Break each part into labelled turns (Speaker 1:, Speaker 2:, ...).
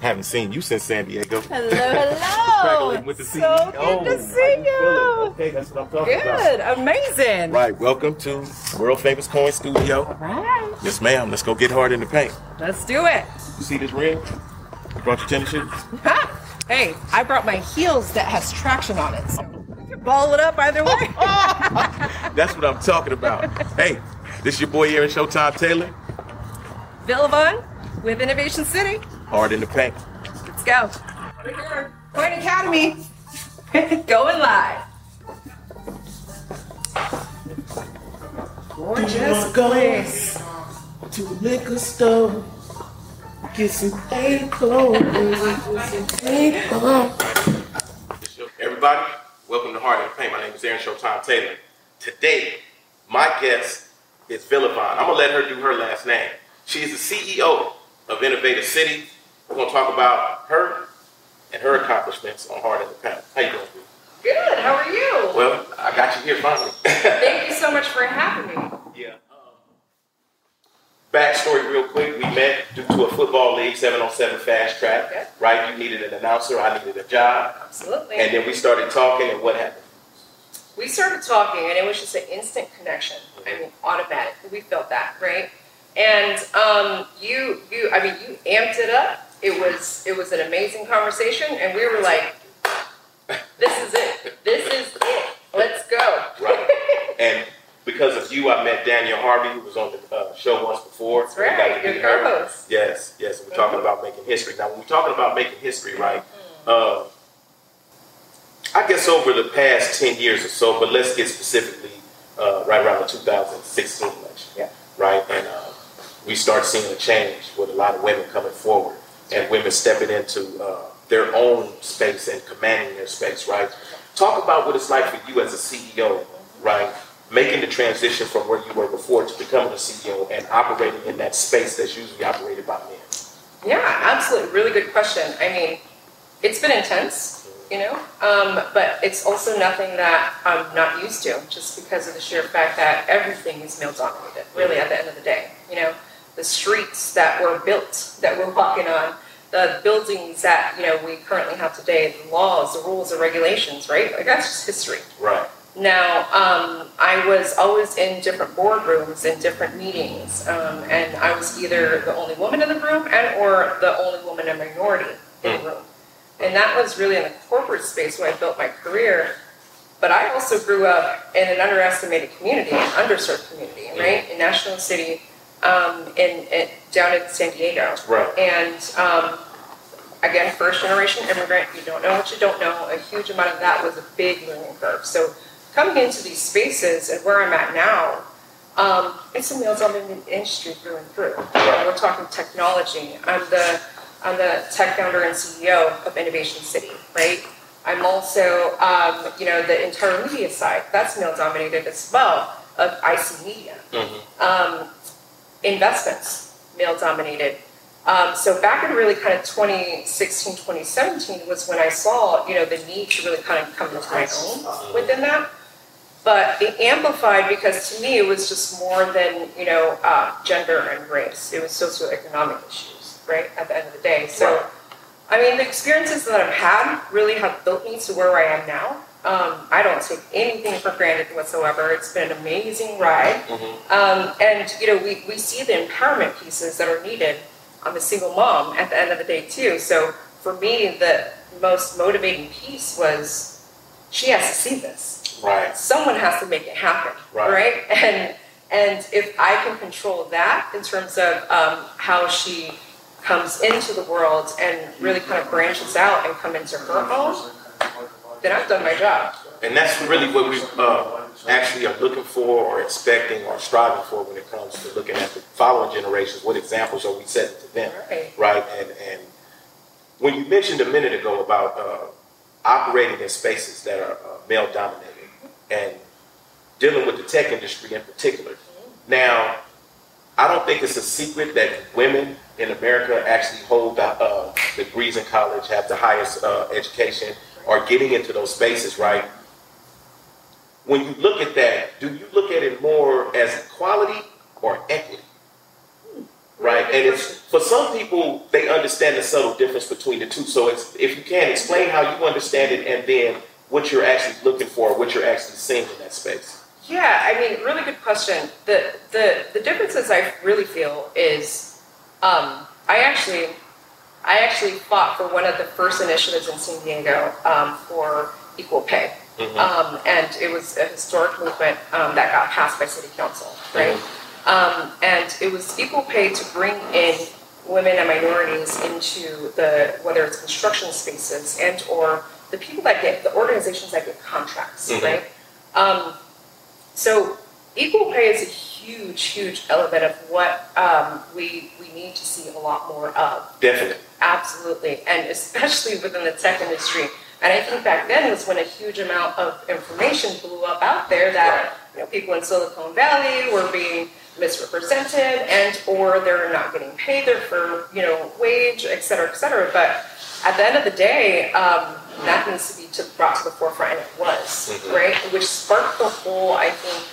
Speaker 1: Haven't seen you since San Diego.
Speaker 2: Hello, hello.
Speaker 1: With the
Speaker 2: so
Speaker 1: CEO.
Speaker 2: good to oh,
Speaker 1: How
Speaker 2: see
Speaker 1: you. Okay, that's what I'm talking about.
Speaker 2: Good, amazing.
Speaker 1: Right, welcome to World Famous Coin Studio.
Speaker 2: All right,
Speaker 1: Yes, ma'am. Let's go get hard in the paint.
Speaker 2: let's do it.
Speaker 1: You see this ring? You brought your tennis shoes?
Speaker 2: Ha! Hey, I brought my heels that has traction on it, so you can ball it up either way.
Speaker 1: That's what I'm talking about. hey, this is your boy here in Showtime Taylor.
Speaker 2: Vilavanh with Innovation City.
Speaker 1: Hard in the paint.
Speaker 2: Let's go. We're here. Coin Academy. Going live. Gorgeous place.
Speaker 1: To liquor store. Get some paid clothes. Everybody, welcome to Hard in the Paint. My name is Aaron Showtime Taylor. Today, my guest is Vilavanh. I'm gonna let her do her last name. She is the CEO of Innovative City. We're gonna talk about her and her accomplishments on Hard in the Paint. How you doing?
Speaker 2: Good. How are you?
Speaker 1: Well, I got you here finally.
Speaker 2: Thank you so much for having me.
Speaker 1: Yeah. um, Backstory, real quick. We met due to a football league, seven on seven fast track.
Speaker 2: Okay.
Speaker 1: Right? You needed an announcer. I needed a job,
Speaker 2: Absolutely.
Speaker 1: and then we started talking. And what happened?
Speaker 2: we started talking, and it was just an instant connection. I mean, automatic. We felt that, right? And um, you, you, I mean, you amped it up. It was, it was an amazing conversation, and we were like, "This is it. This is it. Let's go."
Speaker 1: Right. and because of you, I met Daniel Harvey, who was on the uh, show once before.
Speaker 2: That's
Speaker 1: We got
Speaker 2: right.
Speaker 1: to
Speaker 2: Your co-host.
Speaker 1: Yes, yes. We're talking about making history. Now, when we're talking about making history, right? Uh, I guess over the past 10 years or so, but let's get specifically uh, right around the 2016 election.
Speaker 2: Yeah.
Speaker 1: Right? And uh, we start seeing a change with a lot of women coming forward and women stepping into uh, their own space and commanding their space, right? Talk about what it's like for you as a CEO, right? Making the transition from where you were before to becoming a CEO and operating in that space that's usually operated by men.
Speaker 2: Yeah, absolutely. Really good question. I mean, it's been intense, you know, um, but it's also nothing that I'm not used to, just because of the sheer fact that everything is male dominated. Really, at the end of the day, you know, the streets that were built, that we're walking on, the buildings that you know we currently have today, the laws, the rules, the regulations, right? Like that's just history.
Speaker 1: Right.
Speaker 2: Now, um, I was always in different boardrooms and different meetings, um, and I was either the only woman in the room and or the only woman and minority in the room. And that was really in the corporate space where I built my career. But I also grew up in an underestimated community, an underserved community, right, in National City, um, in, in down in San Diego.
Speaker 1: Right.
Speaker 2: And um, again, first generation immigrant, you don't know what you don't know. A huge amount of that was a big learning curve. So coming into these spaces and where I'm at now, um, it's a male dominated industry through and through.
Speaker 1: Right.
Speaker 2: We're talking technology. I'm the I'm the tech founder and CEO of Innovation City, right? I'm also, um, you know, the entire media side. That's male dominated as well of IC Media
Speaker 1: Mm-hmm.
Speaker 2: um, investments, male dominated. Um, so back in really kind of 2016, 2017 was when I saw, you know, the need to really kind of come into my own within that. But it amplified because to me it was just more than, you know, uh, gender and race. It was socioeconomic issues, right, at the end of the day. So, I mean, the experiences that I've had really have built me to where I am now. Um, I don't take anything for granted whatsoever. It's been an amazing ride.
Speaker 1: Mm-hmm.
Speaker 2: Um, and you know, we, we see the empowerment pieces that are needed. I'm a single mom at the end of the day too. So for me, the most motivating piece was she has to see this.
Speaker 1: Right.
Speaker 2: Someone has to make it happen,
Speaker 1: Right.
Speaker 2: right? And and if I can control that in terms of um, how she comes into the world and really kind of branches out and come into her own, then I've done my job.
Speaker 1: And that's really what we uh, actually are looking for or expecting or striving for when it comes to looking at the following generations. What examples are we setting to them?
Speaker 2: Right.
Speaker 1: Right. And, and when you mentioned a minute ago about uh, operating in spaces that are uh, male dominated and dealing with the tech industry in particular. Now, I don't think it's a secret that women in America actually hold the, uh, degrees in college, have the highest uh, education, are getting into those spaces, right? When you look at that, do you look at it more as equality or equity? Right? And it's For some people, they understand the subtle difference between the two. So it's, if you can, explain how you understand it and then what you're actually looking for, what you're actually seeing in that space.
Speaker 2: Yeah, I mean, really good question. The the the differences I really feel is, um, I actually, I actually fought for one of the first initiatives in San Diego um, for equal pay,
Speaker 1: Mhm.
Speaker 2: um, and it was a historic movement um, that got passed by City Council, right? Um, and it was equal pay to bring in women and minorities into the whether it's construction spaces and or the people that get the organizations that get contracts,
Speaker 1: Mhm.
Speaker 2: right? Um, so equal pay is a huge, huge element of what um, we we need to see a lot more of.
Speaker 1: Definitely.
Speaker 2: Absolutely, and especially within the tech industry. And I think back then was when a huge amount of information blew up out there that you know people in Silicon Valley were being misrepresented and or they're not getting paid their for you know wage, et cetera, et cetera. But at the end of the day, um, that needs to be to, brought to the forefront, and it was
Speaker 1: Mhm.
Speaker 2: right, which sparked the whole I think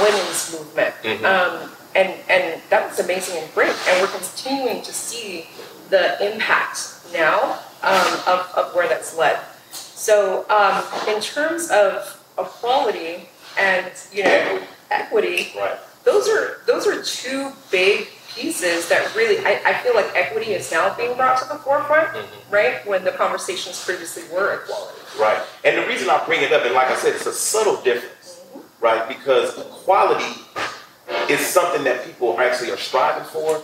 Speaker 2: women's movement.
Speaker 1: Mhm.
Speaker 2: Um, and and that was amazing and great, and we're continuing to see the impact now um, of, of where that's led. So um, in terms of equality and you know equity,
Speaker 1: Right.
Speaker 2: those are those are two big pieces that really I, I feel like equity is now being brought to the forefront,
Speaker 1: Mhm.
Speaker 2: right? When the conversations previously were equality.
Speaker 1: Right. And the reason I bring it up, and like I said, it's a subtle difference, right? Because equality is something that people actually are striving for.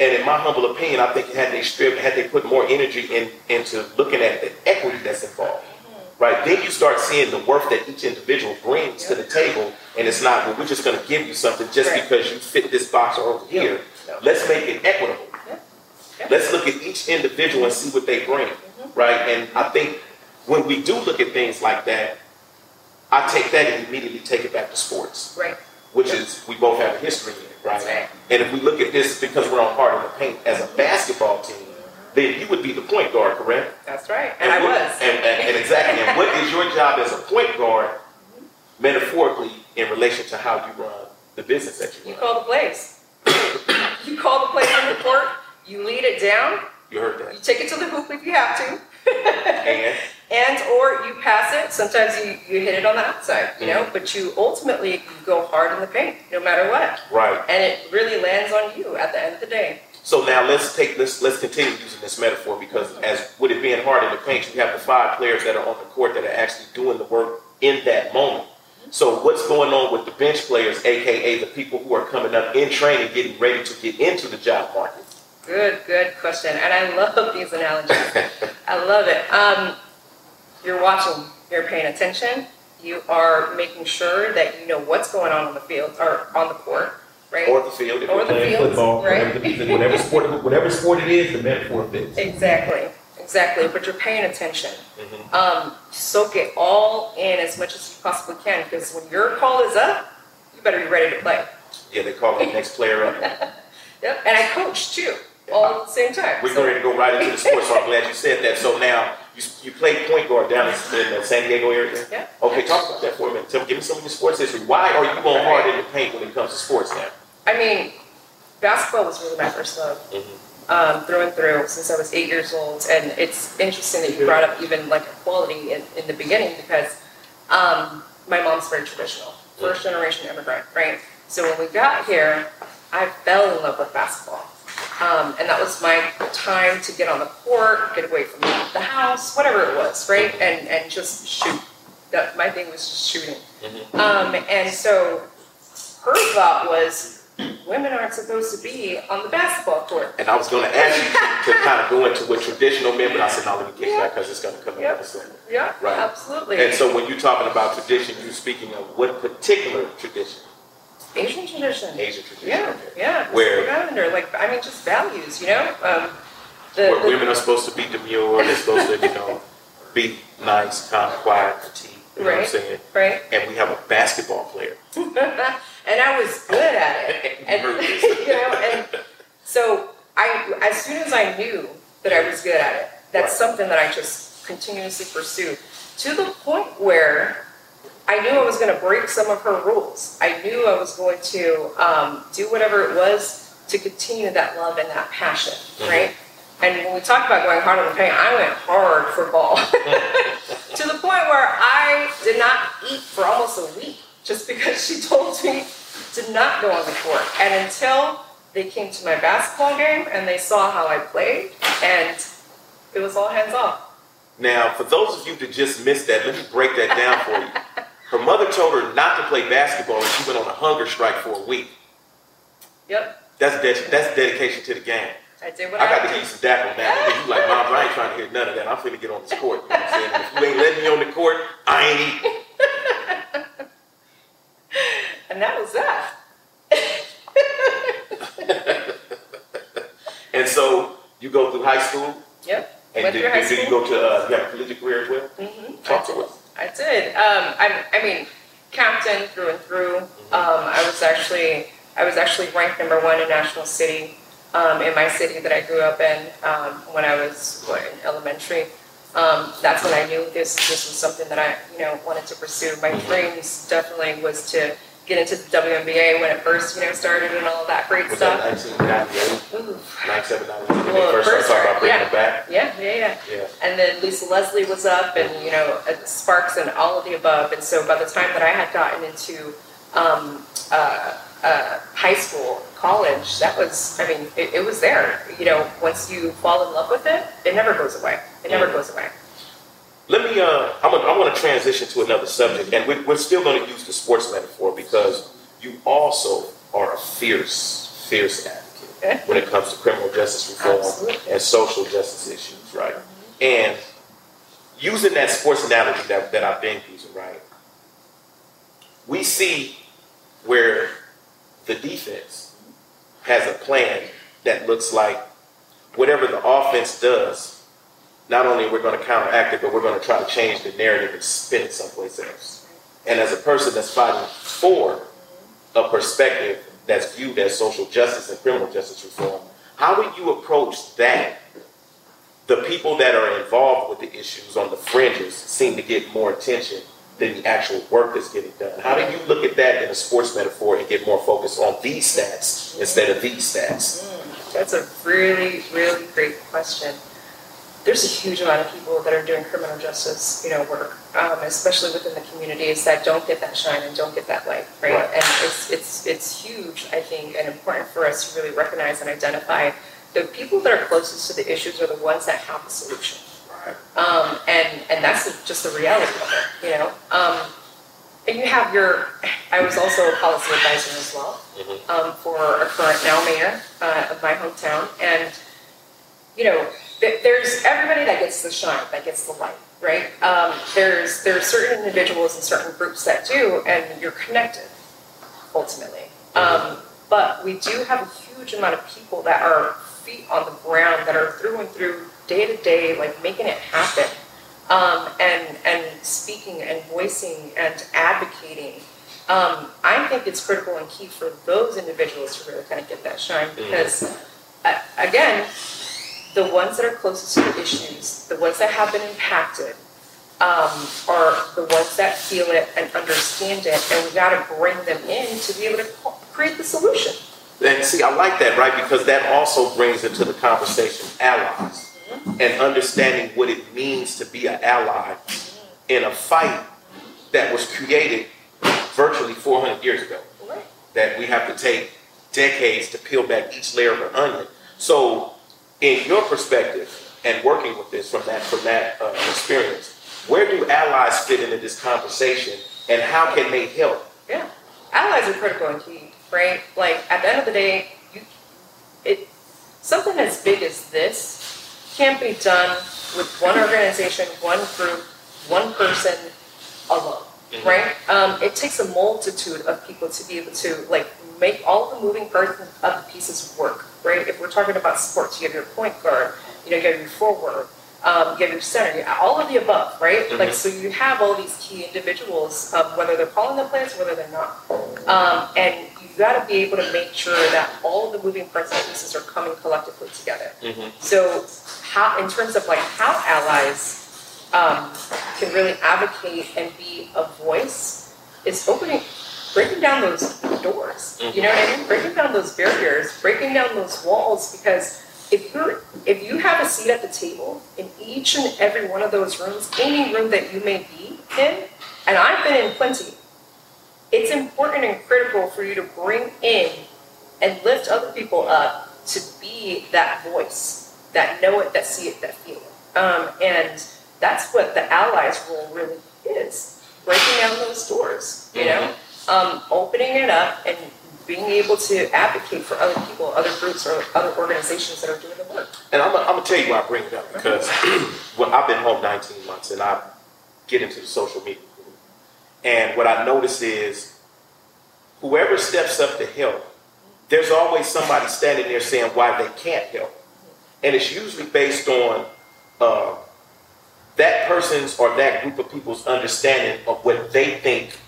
Speaker 1: And in my humble opinion, I think had they stripped, had they put more energy in, into looking at the equity that's involved, mm-hmm. right? Then you start seeing the worth that each individual brings to the table, and it's not, well, we're just going to give you something just because you fit this box over here. Let's make it equitable. Let's look at each individual and see what they bring, mm-hmm. right? And I think when we do look at things like that, I take that and immediately take it back to sports,
Speaker 2: Right.
Speaker 1: which is we both have a history in it, right? And if we look at this because we're on part of the Paint as a basketball team, then you would be the point guard, correct?
Speaker 2: That's right. And, I
Speaker 1: what-
Speaker 2: was.
Speaker 1: And, and, and exactly. and what is your job as a point guard, metaphorically, in relation to how you run the business that you run?
Speaker 2: You call the plays. you call the plays on the court. You lead it down.
Speaker 1: You heard that.
Speaker 2: You take it to the hoop if you have to.
Speaker 1: And
Speaker 2: and or you pass it. Sometimes you, you hit it on the outside, you know,
Speaker 1: Mhm.
Speaker 2: but you ultimately you go hard in the paint, no matter what.
Speaker 1: right.
Speaker 2: And it really lands on you at the end of the day.
Speaker 1: So now let's take let's let's continue using this metaphor because as with it being hard in the paint, you have the five players that are on the court that are actually doing the work in that moment. So what's going on with the bench players, aka the people who are coming up in training, getting ready to get into the job market?
Speaker 2: Good, good question. And I love these analogies. I love it. Um, you're watching, you're paying attention, you are making sure that you know what's going on on the field or on the court, right?
Speaker 1: Or the field, if
Speaker 2: Or the
Speaker 1: playing
Speaker 2: field,
Speaker 1: football,
Speaker 2: right.
Speaker 1: whatever, whatever sport whatever sport it is, the metaphor fits.
Speaker 2: Exactly, exactly. But you're paying attention.
Speaker 1: Mm-hmm.
Speaker 2: Um, soak it all in as much as you possibly can because when your call is up, you better be ready to play.
Speaker 1: Yeah, they call the next player up.
Speaker 2: Yep. And I coach too, all at the same time.
Speaker 1: We're
Speaker 2: So-
Speaker 1: ready to go right into the sports, so I'm glad you said that. So now, you, you played point guard down in, the San Diego area?
Speaker 2: Yeah.
Speaker 1: Okay, talk about that for a minute. Tell me, give me some of your sports history. Why are you on hard in the paint when it comes to sports now?
Speaker 2: I mean, basketball was really my first love.
Speaker 1: Mhm.
Speaker 2: um, through and through since I was eight years old. And it's interesting that you brought up even like equality in, in the beginning because um, my mom's very traditional, first generation immigrant, right? So when we got here, I fell in love with basketball. Um, and that was my time to get on the court, get away from the house, whatever it was, right? And, and just shoot. That, my thing was just shooting.
Speaker 1: Mhm.
Speaker 2: Um, and so her thought was, women aren't supposed to be on the basketball court.
Speaker 1: And I was going to ask you to kind of go into what traditional men, but I said, no, let me get
Speaker 2: Yeah.
Speaker 1: back because it's going to come in
Speaker 2: Yep.
Speaker 1: a second.
Speaker 2: Yeah,
Speaker 1: Right.
Speaker 2: absolutely.
Speaker 1: And so when you're talking about tradition, you're speaking of what particular tradition?
Speaker 2: Asian tradition.
Speaker 1: Asian tradition.
Speaker 2: Yeah,
Speaker 1: okay.
Speaker 2: yeah.
Speaker 1: Where-
Speaker 2: Lavender, like I mean, just values, you know. Um, the,
Speaker 1: Where
Speaker 2: the-
Speaker 1: women are supposed to be demure, they're supposed to, you know, be nice, calm, quiet, petite. You know what I'm
Speaker 2: Right.
Speaker 1: saying?
Speaker 2: right,
Speaker 1: And we have a basketball player.
Speaker 2: and I was good at it, and you know, and so I, as soon as I knew that I was good at it, that's
Speaker 1: Right.
Speaker 2: something that I just continuously pursued to the point where I knew I was going to break some of her rules. I knew I was going to um, do whatever it was to continue that love and that passion, right? And when we talk about going hard on the paint, I went hard for ball to the point where I did not eat for almost a week just because she told me to not go on the court. And until they came to my basketball game and they saw how I played, and it was all hands off.
Speaker 1: Now, for those of you that just missed that, let me break that down for you. Her mother told her not to play basketball, and she went on a hunger strike for a week.
Speaker 2: Yep,
Speaker 1: That's de- that's dedication to the game.
Speaker 2: I did what
Speaker 1: I
Speaker 2: I,
Speaker 1: got to give you some dapper now because you like, mom, I ain't trying to hear none of that. I'm finna get on this court. You know what I'm saying? If you ain't letting me on the court, I ain't eating.
Speaker 2: and that was that.
Speaker 1: And so you go through high school,
Speaker 2: Yep.
Speaker 1: and
Speaker 2: Went
Speaker 1: did, did, did you go to uh, you have a collegiate career as well?
Speaker 2: Mm-hmm.
Speaker 1: Talk to us.
Speaker 2: I did. Um, I, I mean, captain through and through. Um, I was actually I was actually ranked number one in National City um, in my city that I grew up in um, when I was what, in elementary. Um, that's when I knew this this was something that I you know wanted to pursue. My dreams definitely was to get into the WNBA when it first you know started and all that great
Speaker 1: Was
Speaker 2: stuff.
Speaker 1: that 1998,
Speaker 2: Ooh.
Speaker 1: 97, 98? When
Speaker 2: Well,
Speaker 1: first started
Speaker 2: first
Speaker 1: talking about bringing
Speaker 2: yeah.
Speaker 1: it back?
Speaker 2: Yeah, yeah, yeah.
Speaker 1: Yeah.
Speaker 2: And then Lisa Leslie was up, and you know, uh, Sparks and all of the above. And so by the time that I had gotten into um, uh, uh, high school, college, that was, I mean, it, it was there. You know, once you fall in love with it, it never goes away. It never
Speaker 1: Mhm.
Speaker 2: goes away.
Speaker 1: Let me, uh, I'm gonna, I want to transition to another subject, and we, we're still going to use the sports metaphor because you also are a fierce, fierce advocate when it comes to criminal justice reform
Speaker 2: Absolutely.
Speaker 1: and social justice issues, right? And using that sports analogy that, that I've been using, right? We see where the defense has a plan that looks like whatever the offense does, not only we're going to counteract it, but we're going to try to change the narrative and spin it someplace else. And as a person that's fighting for a perspective that's viewed as social justice and criminal justice reform, how would you approach that? The people that are involved with the issues on the fringes seem to get more attention than the actual work that's getting done. How do you look at that in a sports metaphor and get more focused on these stats instead of these stats?
Speaker 2: That's a really, really great question. There's a huge amount of people that are doing criminal justice, you know, work, um, especially within the communities that don't get that shine and don't get that light, right?
Speaker 1: Right.
Speaker 2: And it's it's it's huge, I think, and important for us to really recognize and identify the people that are closest to the issues are the ones that have the solution.
Speaker 1: Right.
Speaker 2: Um, and and that's just the reality of it, you know. Um, and you have your. I was also a policy advisor as well
Speaker 1: Mhm.
Speaker 2: um, for a current now mayor uh, of my hometown, and you know, there's everybody that gets the shine, that gets the light, right? Um, there's there's certain individuals and certain groups that do, and you're connected ultimately. Um, but we do have a huge amount of people that are feet on the ground that are through and through, day to day, like making it happen, um, and and speaking and voicing and advocating. Um, I think it's critical and key for those individuals to really kind of get that shine because, uh, again, the ones that are closest to the issues, the ones that have been impacted, um, are the ones that feel it and understand it, and we got to bring them in to be able to create the solution.
Speaker 1: And see, I like that, right? Because that also brings into the conversation allies and understanding what it means to be an ally in a fight that was created virtually 400 years ago.
Speaker 2: Right.
Speaker 1: That we have to take decades to peel back each layer of an onion. So, in your perspective and working with this from that from that uh, experience, where do allies fit into this conversation, and how can they help?
Speaker 2: Yeah, allies are critical and key, right? Like at the end of the day, you, it something as big as this can't be done with one organization, one group, one person alone,
Speaker 1: Mhm.
Speaker 2: right? Um, it takes a multitude of people to be able to like make all the moving parts of the pieces work, right? If we're talking about sports, you have your point guard, you know, you have your forward, um, you have your center, you all of the above, right? Like
Speaker 1: Mhm.
Speaker 2: so, you have all these key individuals, um, whether they're calling the plays, whether they're not, um, and you got to be able to make sure that all the moving parts and pieces are coming collectively together.
Speaker 1: Mm-hmm.
Speaker 2: So, how in terms of like how allies um, can really advocate and be a voice, is opening breaking down those doors. You know what I mean? Breaking down those barriers, breaking down those walls because if you're if you have a seat at the table in each and every one of those rooms, any room that you may be in, and I've been in plenty, it's important and critical for you to bring in and lift other people up to be that voice, that know it, that see it, that feel it. Um, and that's what the allies role really is breaking down those doors, you know, um, opening it up and being able to advocate for other people, other groups, or other organizations that are doing the work.
Speaker 1: And I'm, I'm gonna tell you why I bring it up because well, I've been home 19 months and I get into the social media group. And what I notice is whoever steps up to help, there's always somebody standing there saying why they can't help. And it's usually based on uh, that person's or that group of people's understanding of what they think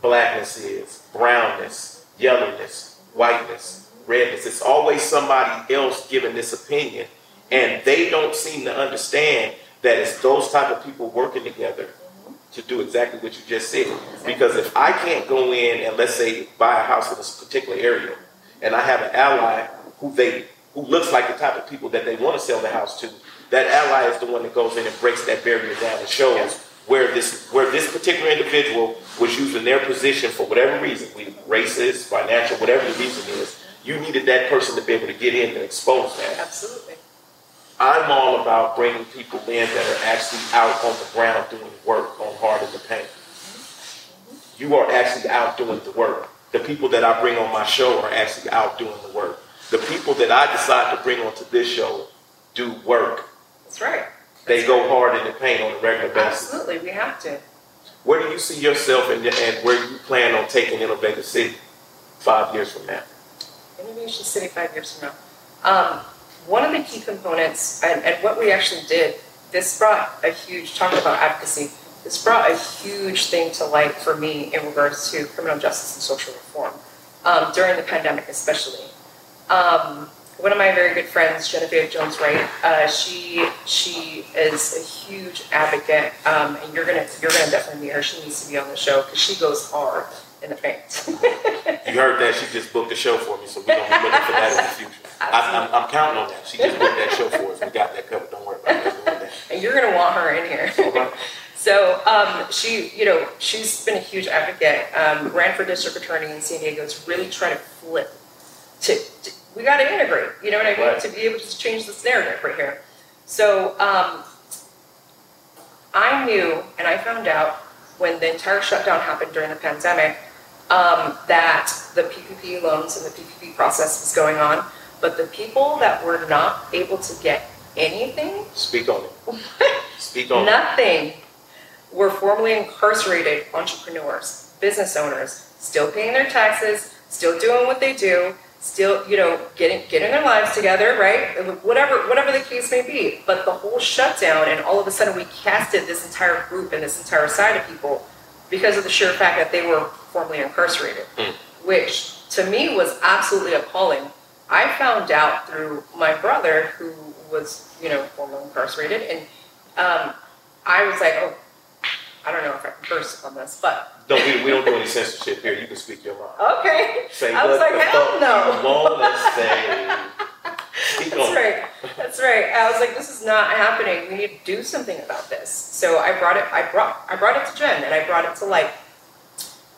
Speaker 1: blackness is, brownness, yellowness, whiteness, redness. It's always somebody else giving this opinion, and they don't seem to understand that it's those type of people working together to do exactly what you just said. Because if I can't go in and let's say buy a house in this particular area, and I have an ally who they who looks like the type of people that they want to sell the house to, that ally is the one that goes in and breaks that barrier down and shows where this where this particular individual was using their position for whatever reason, we racist, financial, whatever the reason is, you needed that person to be able to get in and expose that.
Speaker 2: Absolutely.
Speaker 1: I'm all about bringing people in that are actually out on the ground doing work on hard in the paint. You are actually out doing the work. The people that I bring on my show are actually out doing the work. The people that I decide to bring onto this show do work.
Speaker 2: That's right.
Speaker 1: They go hard in the paint on a regular basis.
Speaker 2: Absolutely, we have to.
Speaker 1: Where do you see yourself and, and where you plan on taking Innovative City five years from now?
Speaker 2: Innovation City five years from now. Um, one of the key components, and, and what we actually did, this brought a huge, talk about advocacy, this brought a huge thing to light for me in regards to criminal justice and social reform, um, during the pandemic especially. Um, one of my very good friends, Genevieve Jones Wright, uh, she she is a huge advocate, um, and you're gonna you're gonna definitely meet her. She needs to be on the show because she goes hard in the paint.
Speaker 1: You heard that she just booked a show for me, so we're gonna be looking for that in the future. I, I'm, I'm counting on that. She just booked that show for us. We got that covered. Don't worry about it. That.
Speaker 2: and you're gonna want her in here. So um, she, you know, she's been a huge advocate. Um, ran for district attorney in San Diego to really try to flip. To, to we got to integrate. You know what I mean?
Speaker 1: Right.
Speaker 2: To be able to change this narrative right here. So um, I knew, and I found out when the entire shutdown happened during the pandemic, um, that the PPP loans and the PPP process was going on, but the people that were not able to get anything
Speaker 1: Speak on it. Speak on it.
Speaker 2: Nothing. Were formerly incarcerated entrepreneurs, business owners, still paying their taxes, still doing what they do, still, you know, getting getting their lives together, right? Whatever whatever the case may be. But the whole shutdown and all of a sudden we casted this entire group and this entire side of people because of the sheer fact that they were formerly incarcerated,
Speaker 1: Mm.
Speaker 2: which to me was absolutely appalling. I found out through my brother who was, you know, formerly incarcerated and um, I was like, oh, I don't know if I can curse on this, but
Speaker 1: No, we, we don't do any censorship here. You can speak your mind.
Speaker 2: okay.
Speaker 1: Say
Speaker 2: I was
Speaker 1: what
Speaker 2: like,
Speaker 1: the
Speaker 2: hell
Speaker 1: fuck
Speaker 2: no.
Speaker 1: you wanna say. Speak
Speaker 2: That's
Speaker 1: on
Speaker 2: right. That's right. I was like, this is not happening. We need to do something about this. So I brought it. I brought. I brought it to Jen, and I brought it to light.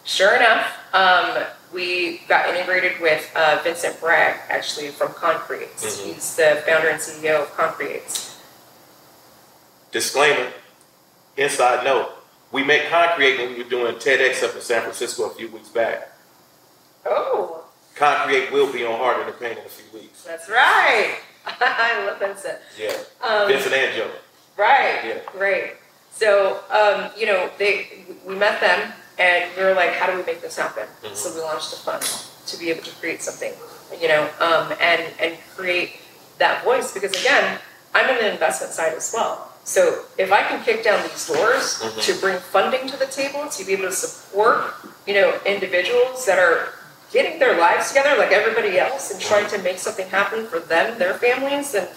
Speaker 2: Sure enough, um, we got integrated with uh, Vincent Bragg, actually from Concreates.
Speaker 1: Mhm.
Speaker 2: He's the founder and CEO of Concreates.
Speaker 1: Disclaimer, inside note. We met Concrete when we were doing TEDx up in San Francisco a few weeks back.
Speaker 2: Oh,
Speaker 1: Concrete will be on Hard in the Paint in a few weeks.
Speaker 2: that's right. I love Vincent.
Speaker 1: Yeah.
Speaker 2: Um,
Speaker 1: Vincent and Joe.
Speaker 2: Right.
Speaker 1: Yeah.
Speaker 2: Right. So, um, you know, they we met them and we were like, how do we make this happen?
Speaker 1: Mhm.
Speaker 2: So we launched a fund to be able to create something, you know, um, and and create that voice because again, I'm in the investment side as well. So if I can kick down these doors
Speaker 1: Mhm.
Speaker 2: to bring funding to the table to be able to support, you know, individuals that are getting their lives together like everybody else and trying to make something happen for them, their families, then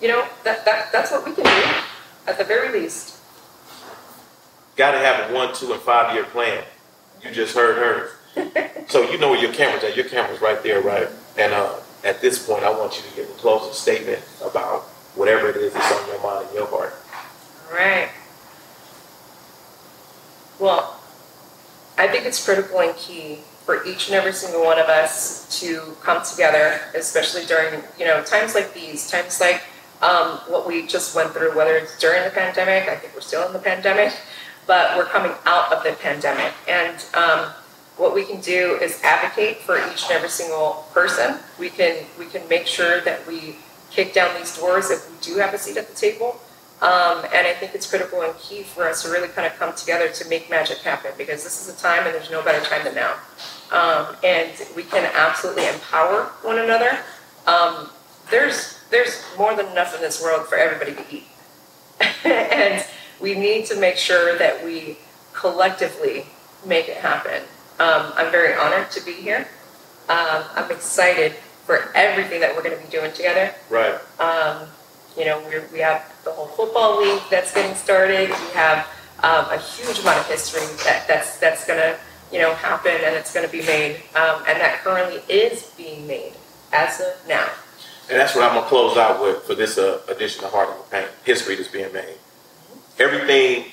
Speaker 2: you know, that, that that's what we can do at the very least.
Speaker 1: Got to have a one, two, and five year plan. You just heard her. so you know where your camera's at. Your camera's right there, right? And uh, at this point, I want you to give a closing statement about whatever it is that's on your mind and your heart.
Speaker 2: All right. Well, I think it's critical and key for each and every single one of us to come together, especially during you know times like these, times like um, what we just went through, whether it's during the pandemic. I think we're still in the pandemic, but we're coming out of the pandemic, and um, what we can do is advocate for each and every single person. We can we can make sure that we kick down these doors if we do have a seat at the table. Um, and I think it's critical and key for us to really kind of come together to make magic happen because this is a time and there's no better time than now. Um, and we can absolutely empower one another. Um, there's there's more than enough in this world for everybody to eat, and we need to make sure that we collectively make it happen. Um, I'm very honored to be here. Um, I'm excited for everything that we're going to be doing together.
Speaker 1: Right.
Speaker 2: Um, you know, we we have the whole football league that's getting started. We have um, a huge amount of history that, that's that's going to you know happen and it's going to be made, um, and that currently is being made as of now.
Speaker 1: And that's what I'm gonna close out with for this uh, edition of Hard in the Paint. History that's being made. Everything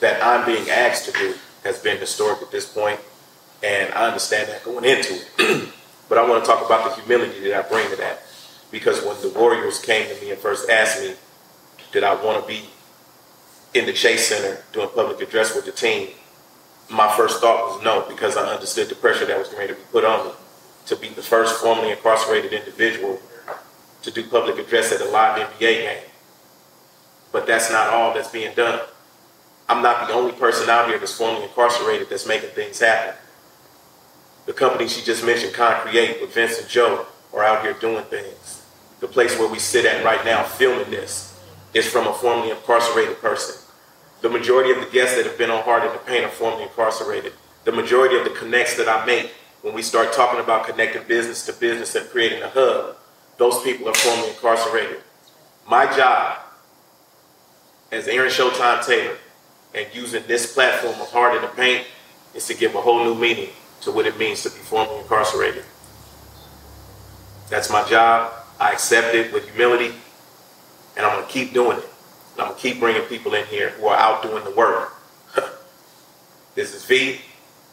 Speaker 1: that I'm being asked to do has been historic at this point, and I understand that going into it. but I want to talk about the humility that I bring to that, because when the Warriors came to me and first asked me, did I want to be in the Chase Center doing public address with the team? My first thought was no, because I understood the pressure that was going to be put on me to be the first formerly incarcerated individual to do public address at a live NBA game. But that's not all that's being done. I'm not the only person out here that's formerly incarcerated that's making things happen. The company she just mentioned, Concreate, with Vince and Joe, are out here doing things. The place where we sit at right now filming this is from a formerly incarcerated person. The majority of the guests that have been on Hard in the Paint are formerly incarcerated. The majority of the connects that I make when we start talking about connecting business to business and creating a hub, those people are formerly incarcerated. My job as Aaron Showtime Taylor and using this platform of Hard in the Paint is to give a whole new meaning to what it means to be formerly incarcerated. That's my job. I accept it with humility, and I'm going to keep doing it. And I'm going to keep bringing people in here who are out doing the work. this is V.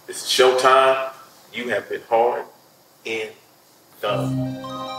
Speaker 1: This is Showtime. You have been hard in the